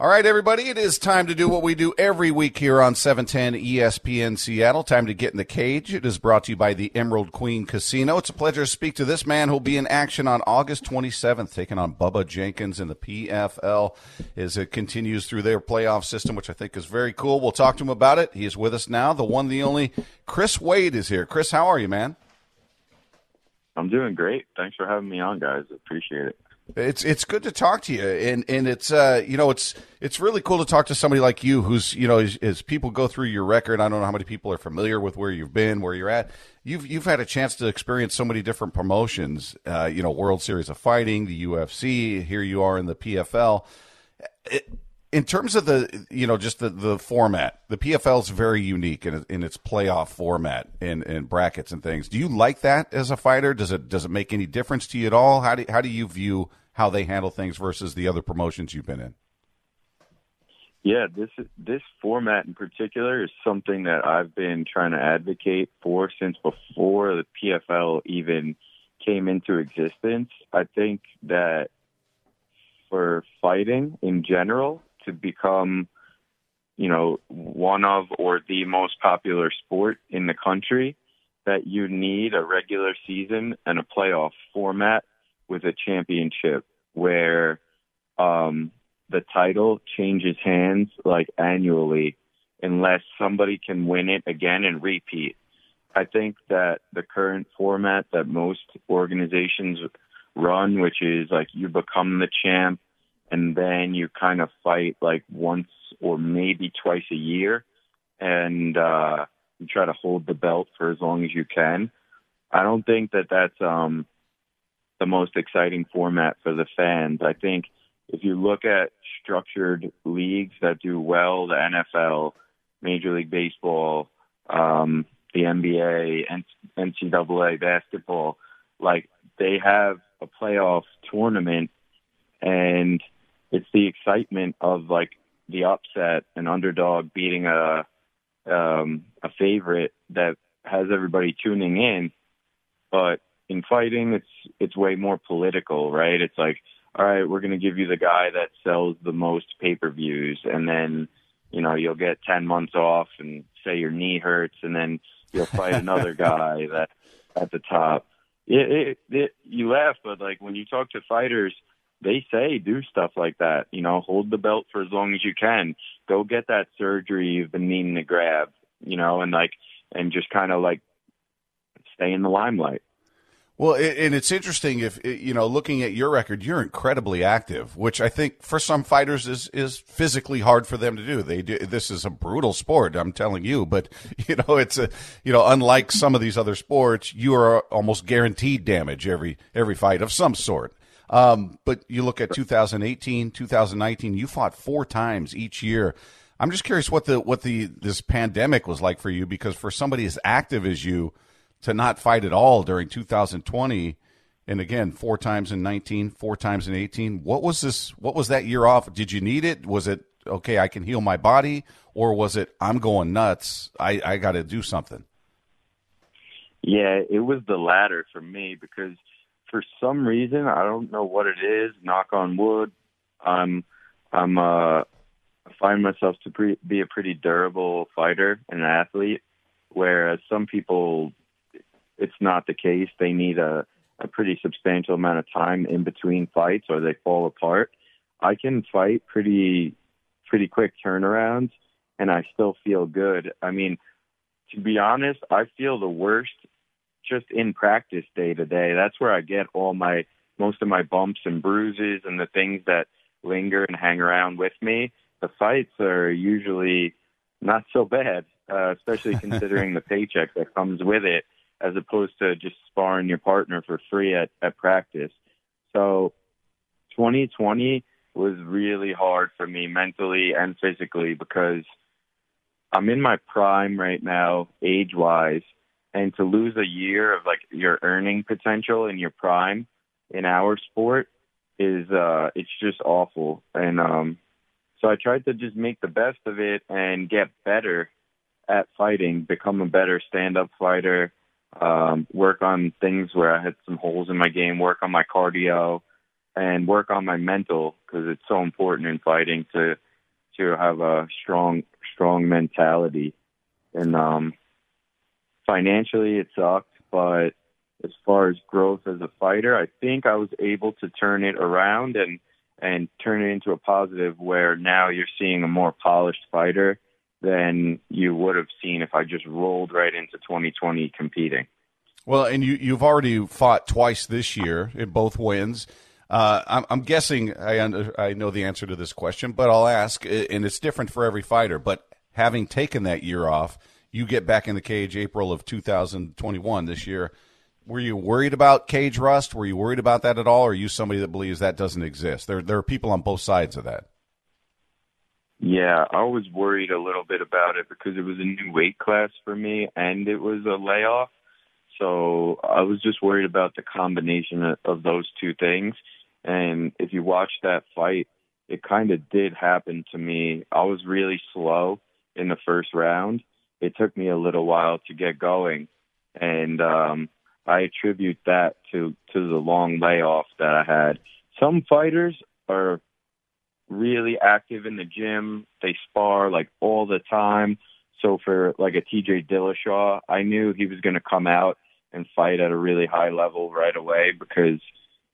All right, everybody, it is time to do what we do every week here on 710 ESPN Seattle. Time to get in the cage. It is brought to you by the Emerald Queen Casino. It's a pleasure to speak to this man who'll be in action on August 27th, taking on Bubba Jenkins in the PFL as it continues through their playoff system, which I think is very cool. We'll talk to him about it. He is with us now. The one, the only Chris Wade is here. Chris, how are you, man? I'm doing great. Thanks for having me on, guys. Appreciate it. It's it's good to talk to you, and and it's uh you know it's it's really cool to talk to somebody like you who's you know as, as, people go through your record. I don't know how many people are familiar with where you've been, where you're at. You've you've had a chance to experience so many different promotions. Uh, you know, World Series of Fighting, the UFC. Here you are in the PFL. It, in terms of the you know just the, the format the pfl is very unique in, in its playoff format and, and brackets and things do you like that as a fighter does it does it make any difference to you at all how do, how do you view how they handle things versus the other promotions you've been in? Yeah this this format in particular is something that i've been trying to advocate for since before the pfl even came into existence. I think that for fighting in general to become, you know, one of or the most popular sport in the country, that you need a regular season and a playoff format with a championship where um, the title changes hands like annually unless somebody can win it again and repeat. I think that the current format that most organizations run, which is like you become the champ and then you kind of fight like once or maybe twice a year and uh you try to hold the belt for as long as you can. I don't think that that's um the most exciting format for the fans. I think if you look at structured leagues that do well, the NFL, Major League Baseball, um, the NBA, NCAA basketball, like they have a playoff tournament and it's the excitement of like the upset, an underdog beating a um, a favorite that has everybody tuning in. But in fighting, it's it's way more political, right? It's like, all right, we're going to give you the guy that sells the most pay per views, and then you know you'll get ten months off, and say your knee hurts, and then you'll fight another guy that at the top. It, it, it, you laugh, but like when you talk to fighters, they say do stuff like that. You know, hold the belt for as long as you can. Go get that surgery you've been meaning to grab. You know, and like and just kind of like stay in the limelight. Well, and it's interesting if you know, looking at your record, you're incredibly active, which I think for some fighters is is physically hard for them to do. They do this is a brutal sport, I'm telling you, but you know, it's a you know, unlike some of these other sports, you are almost guaranteed damage every every fight of some sort. Um, but you look at 2018, 2019, you fought four times each year. I'm just curious what the what the this pandemic was like for you because for somebody as active as you to not fight at all during 2020 and again four times in 19 four times in 18 what was this what was that year off did you need it was it okay i can heal my body or was it i'm going nuts i i got to do something yeah it was the latter for me because for some reason, I don't know what it is. Knock on wood. I'm I'm uh I find myself to pre- be a pretty durable fighter and an athlete, whereas some people, it's not the case. They need a a pretty substantial amount of time in between fights, or they fall apart. I can fight pretty pretty quick turnarounds, and I still feel good. I mean, to be honest, I feel the worst just in practice day to day. That's where I get all my most of my bumps and bruises and the things that linger and hang around with me. The fights are usually not so bad, uh, especially considering the paycheck that comes with it, as opposed to just sparring your partner for free at, at practice. So 2020 was really hard for me mentally and physically because I'm in my prime right now, age wise, and to lose a year of like your earning potential in your prime in our sport is uh it's just awful and um so I tried to just make the best of it and get better at fighting, become a better stand-up fighter, um, work on things where I had some holes in my game, work on my cardio, and work on my mental because it's so important in fighting to to have a strong strong mentality. And um, financially, it sucked, but as far as growth as a fighter, I think I was able to turn it around and and turn it into a positive where now you're seeing a more polished fighter than you would have seen if I just rolled right into 2020 competing. Well, and you you've already fought twice this year in both wins. Uh, I'm, I'm, guessing I under, I know the answer to this question, but I'll ask, and it's different for every fighter. But having taken that year off, you get back in the cage April of 2021 this year. Were you worried about cage rust? Were you worried about that at all, or are you somebody that believes that doesn't exist? There there are people on both sides of that. Yeah, I was worried a little bit about it because it was a new weight class for me and it was a layoff. So I was just worried about the combination of, those two things. And if you watch that fight, it kind of did happen to me. I was really slow in the first round. It took me a little while to get going. And um, I attribute that to, to the long layoff that I had. Some fighters are really active in the gym. They spar like all the time. So for like a TJ Dillashaw, I knew he was going to come out and fight at a really high level right away because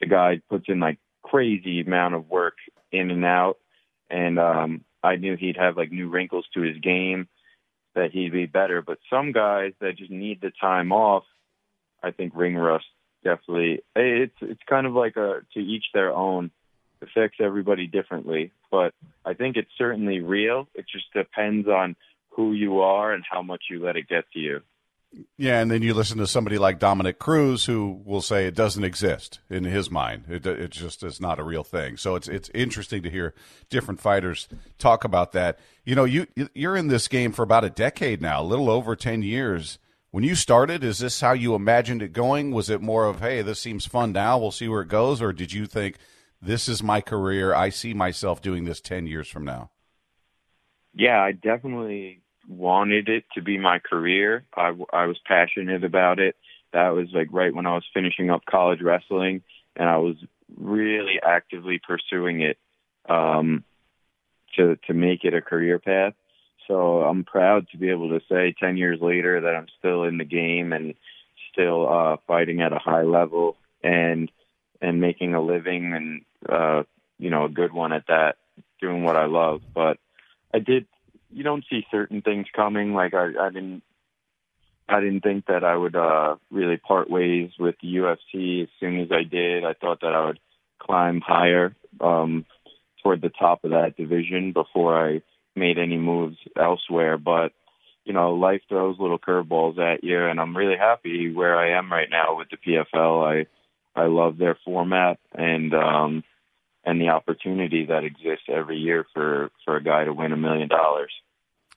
the guy puts in like crazy amount of work in and out. And um, I knew he'd have like new wrinkles to his game that he'd be better. But some guys that just need the time off, I think ring rust definitely. It's it's kind of like a to each their own. Affects everybody differently, but I think it's certainly real. It just depends on who you are and how much you let it get to you. Yeah, and then you listen to somebody like Dominick Cruz who will say it doesn't exist in his mind. It, it just is not a real thing. So it's it's interesting to hear different fighters talk about that. You know, you you're in this game for about a decade now, a little over 10 years. When you started, is this how you imagined it going? Was it more of, "Hey, this seems fun now, we'll see where it goes," or did you think this is my career, I see myself doing this 10 years from now? Yeah, I definitely wanted it to be my career. I, I was passionate about it. That was like right when I was finishing up college wrestling, and I was really actively pursuing it um, to to make it a career path. So I'm proud to be able to say 10 years later that I'm still in the game and still uh, fighting at a high level and and making a living and uh, you know a good one at that, doing what I love. But I did you don't see certain things coming. Like I, I didn't, I didn't think that I would uh, really part ways with the UFC as soon as I did. I thought that I would climb higher um, toward the top of that division before I made any moves elsewhere. But you know, life throws little curveballs at you, and I'm really happy where I am right now with the PFL. I I love their format and um, and the opportunity that exists every year for for a guy to win a million dollars.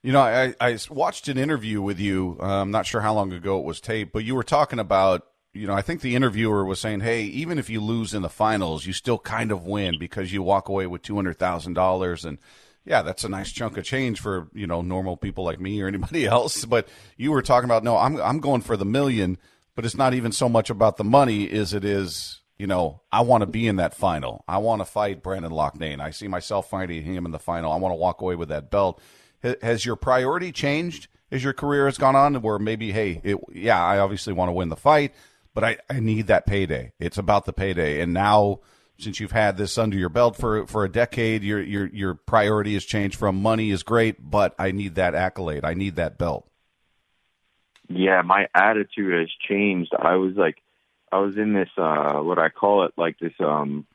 You know, I, I watched an interview with you. Uh, I'm not sure how long ago it was taped, but you were talking about, you know, I think the interviewer was saying, hey, even if you lose in the finals, you still kind of win because you walk away with $200,000. And yeah, that's a nice chunk of change for, you know, normal people like me or anybody else. But you were talking about, no, I'm, I'm going for the million, but it's not even so much about the money as it is you know, I want to be in that final. I want to fight Brendan Loughnane. I see myself fighting him in the final. I want to walk away with that belt. Has your priority changed as your career has gone on? Where maybe, hey, it, yeah, I obviously want to win the fight, but I, I need that payday. It's about the payday. And now, since you've had this under your belt for for a decade, your your your priority has changed from money is great, but I need that accolade. I need that belt. Yeah, my attitude has changed. I was like I was in this uh what I call it like this um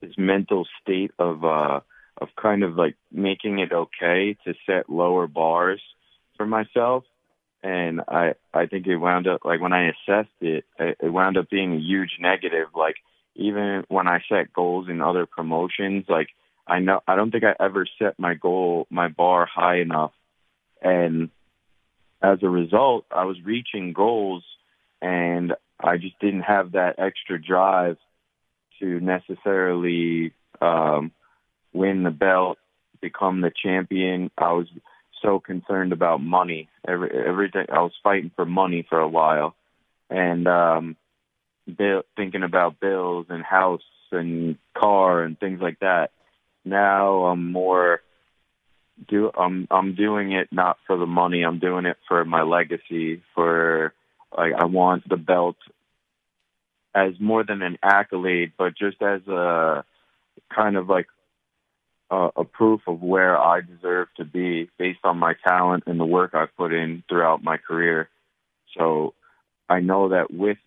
this mental state of uh of kind of like making it okay to set lower bars for myself. And I I think it wound up like when I assessed it it wound up being a huge negative. Like even when I set goals in other promotions like I know I don't think I ever set my goal my bar high enough. And as a result I was reaching goals and I just didn't have that extra drive to necessarily um, win the belt, become the champion. I was so concerned about money. Every every day I was fighting for money for a while, and um, bill, thinking about bills and house and car and things like that. Now I'm more do I'm I'm doing it not for the money. I'm doing it for my legacy. For like I want the belt as more than an accolade, but just as a kind of like a, a proof of where I deserve to be based on my talent and the work I've put in throughout my career. So I know that with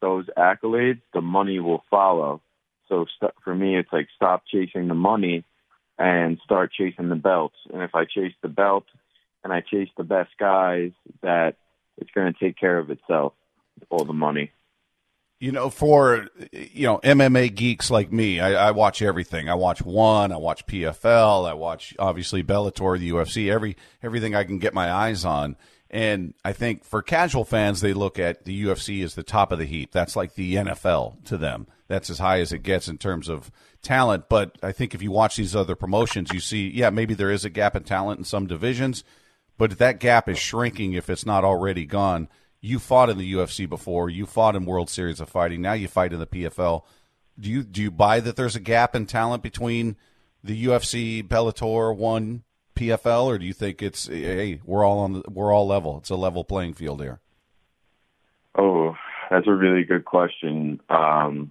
those accolades, the money will follow. So st- for me, it's like stop chasing the money and start chasing the belts. And if I chase the belt and I chase the best guys, that it's going to take care of itself, all the money. You know, for you know MMA geeks like me, I, I, watch everything. I watch One, I watch PFL, I watch obviously Bellator, the UFC, every everything I can get my eyes on. And I think for casual fans, they look at the UFC as the top of the heap. That's like the NFL to them. That's as high as it gets in terms of talent. But I think if you watch these other promotions, you see, yeah, maybe there is a gap in talent in some divisions, but that gap is shrinking if it's not already gone. You fought in the UFC before. You fought in World Series of Fighting. Now you fight in the PFL. Do you do you buy that there's a gap in talent between the UFC, Bellator, one PFL, or do you think it's hey, we're all on the, we're all level? It's a level playing field here. Oh, that's a really good question. Um,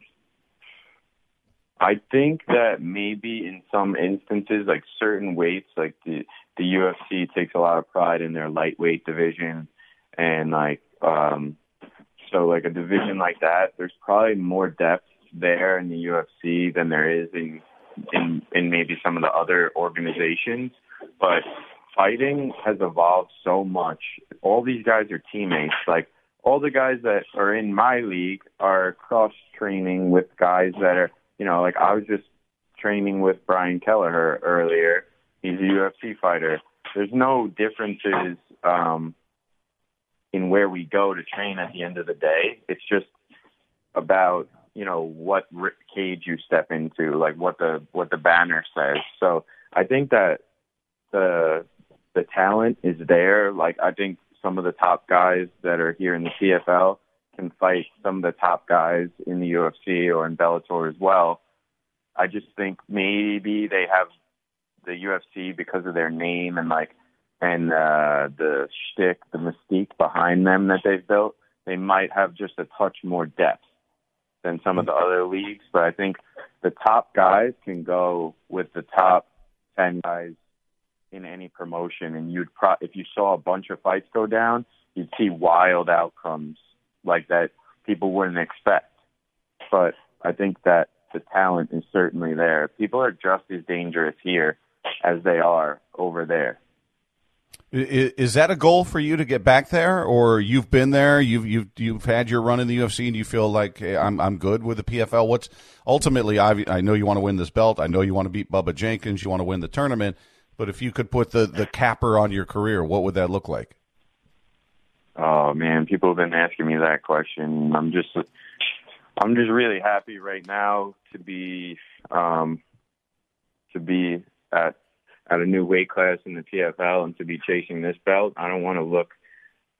I think that maybe in some instances, like certain weights, like the the UFC takes a lot of pride in their lightweight division, and like um, so like a division like that, there's probably more depth there in the UFC than there is in in in maybe some of the other organizations. But fighting has evolved so much. All these guys are teammates. Like all the guys that are in my league are cross training with guys that are, you know, like I was just training with Brian Kelleher earlier. He's a UFC fighter. There's no differences um, in where we go to train at the end of the day. It's just about you know what cage you step into, like what the what the banner says. So I think that the the talent is there. Like I think some of the top guys that are here in the PFL can fight some of the top guys in the UFC or in Bellator as well. I just think maybe they have the UFC because of their name and like and uh, the shtick, the mystique behind them that they've built. They might have just a touch more depth than some of the other leagues, but I think the top guys can go with the top ten guys in any promotion, and you'd pro- if you saw a bunch of fights go down, you'd see wild outcomes like that people wouldn't expect. But I think that the talent is certainly there. People are just as dangerous here as they are over there. Is that a goal for you to get back there, or you've been there? You've you've you've had your run in the UFC, and you feel like hey, I'm I'm good with the PFL. What's ultimately? I I know you want to win this belt. I know you want to beat Bubba Jenkins. You want to win the tournament. But if you could put the the capper on your career, what would that look like? Oh man, people have been asking me that question. I'm just I'm just really happy right now to be um, to be at at a new weight class in the PFL and to be chasing this belt. I don't want to look.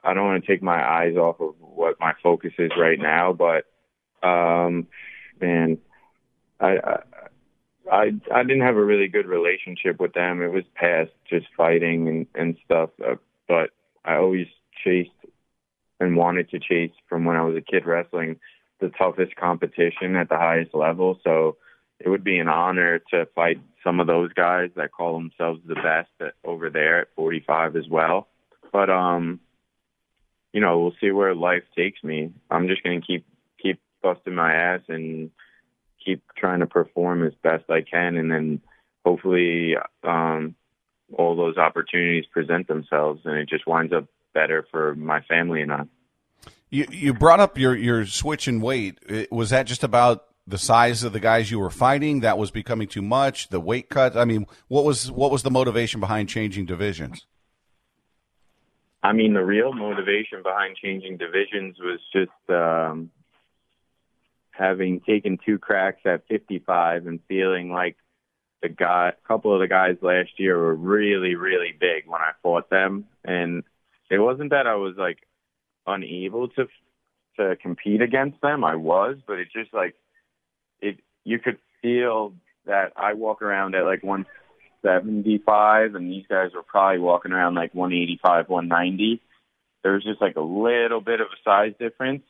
I don't want to take my eyes off of what my focus is right now. But um, man, I, I I I didn't have a really good relationship with them. It was past just fighting and and stuff. Uh, but I always chased and wanted to chase from when I was a kid wrestling the toughest competition at the highest level. So it would be an honor to fight some of those guys that call themselves the best at, over there at 45 as well. But um, you know, we'll see where life takes me. I'm just gonna keep keep busting my ass and keep trying to perform as best I can, and then hopefully um, all those opportunities present themselves, and it just winds up better for my family and I. You you brought up your your switch in weight. Was that just about the size of the guys you were fighting that was becoming too much? The weight cut. I mean, what was what was the motivation behind changing divisions? I mean, the real motivation behind changing divisions was just um, having taken two cracks at 55 and feeling like the guy, a couple of the guys last year were really, really big when I fought them. And it wasn't that I was like unable to to compete against them. I was, but it just like. You could feel that I walk around at like 175, and these guys were probably walking around like 185, 190. There was just like a little bit of a size difference,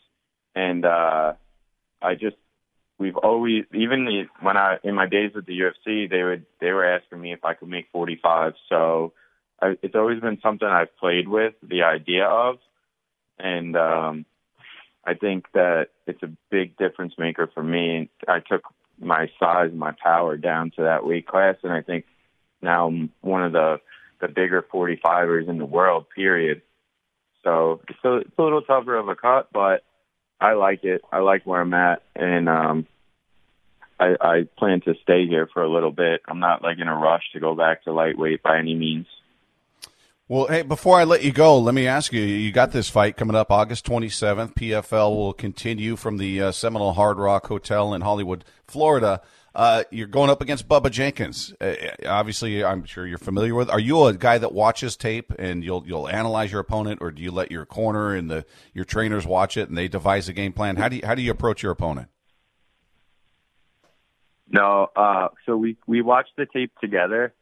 and uh, I just we've always even when I in my days at the UFC, they would they were asking me if I could make 45. So I, it's always been something I've played with the idea of, and um, I think that it's a big difference maker for me. I took my size, my power down to that weight class, and I think now I'm one of the the bigger 45ers in the world. Period. So it's a, it's a little tougher of a cut, but I like it. I like where I'm at, and um, I, I plan to stay here for a little bit. I'm not like in a rush to go back to lightweight by any means. Well, hey, before I let you go, let me ask you: You got this fight coming up August 27th. PFL will continue from the uh, Seminole Hard Rock Hotel in Hollywood, Florida. Uh, you're going up against Bubba Jenkins. Uh, obviously, I'm sure you're familiar with. Are you a guy that watches tape and you'll you'll analyze your opponent, or do you let your corner and the your trainers watch it and they devise a game plan? How do you how do you approach your opponent? No, uh, so we we watch the tape together.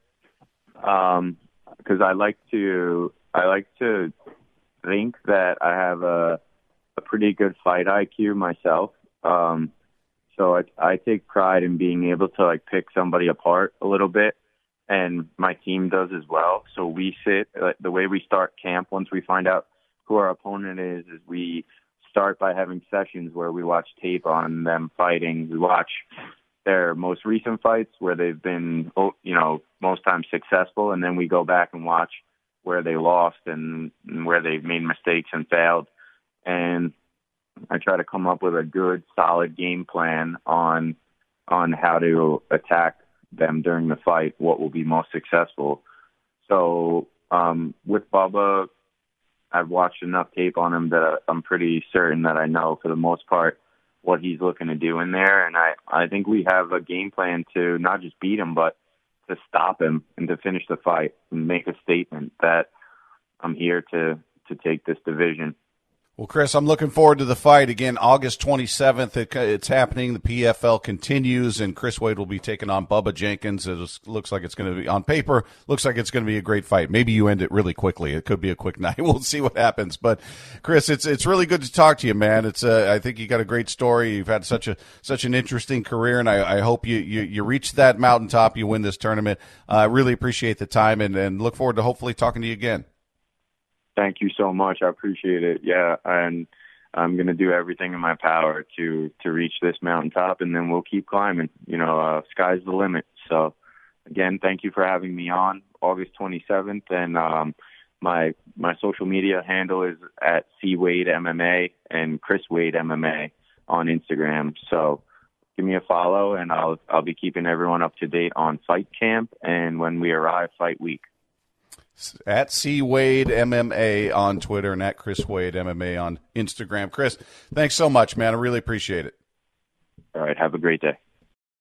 Um, because I like to I like to think that I have a a pretty good fight IQ myself. Um, so I, I take pride in being able to like pick somebody apart a little bit, and my team does as well. So we sit like, the way we start camp once we find out who our opponent is. Is we start by having sessions where we watch tape on them fighting. We watch their most recent fights where they've been, oh, you know, most times successful, and then we go back and watch where they lost and, where they've made mistakes and failed. And I try to come up with a good, solid game plan on on how to attack them during the fight. What will be most successful? So um, with Bubba, I've watched enough tape on him that I'm pretty certain that I know for the most part what he's looking to do in there. And I, I think we have a game plan to not just beat him, but to stop him and to finish the fight and make a statement that I'm here to, to take this division. Well, Chris, I'm looking forward to the fight again, August 27th. It, it's happening. The PFL continues, and Chris Wade will be taking on Bubba Jenkins. It looks like it's going to be on paper. Looks like it's going to be a great fight. Maybe you end it really quickly. It could be a quick night. We'll see what happens. But Chris, it's it's really good to talk to you, man. It's uh, I think you got a great story. You've had such a such an interesting career, and I, I hope you, you you reach that mountaintop. You win this tournament. I uh, really appreciate the time, and and look forward to hopefully talking to you again. Thank you so much. I appreciate it. Yeah, and I'm going to do everything in my power to to reach this mountaintop, and then we'll keep climbing. You know, uh, sky's the limit. So, again, thank you for having me on August 27th, and um, my my social media handle is at C Wade MMA and Chris Wade MMA on Instagram. So give me a follow, and I'll I'll be keeping everyone up to date on Fight Camp and when we arrive Fight Week at C Wade MMA on Twitter and at Chris Wade MMA on Instagram. Chris, thanks so much, man. I really appreciate it. All right. Have a great day.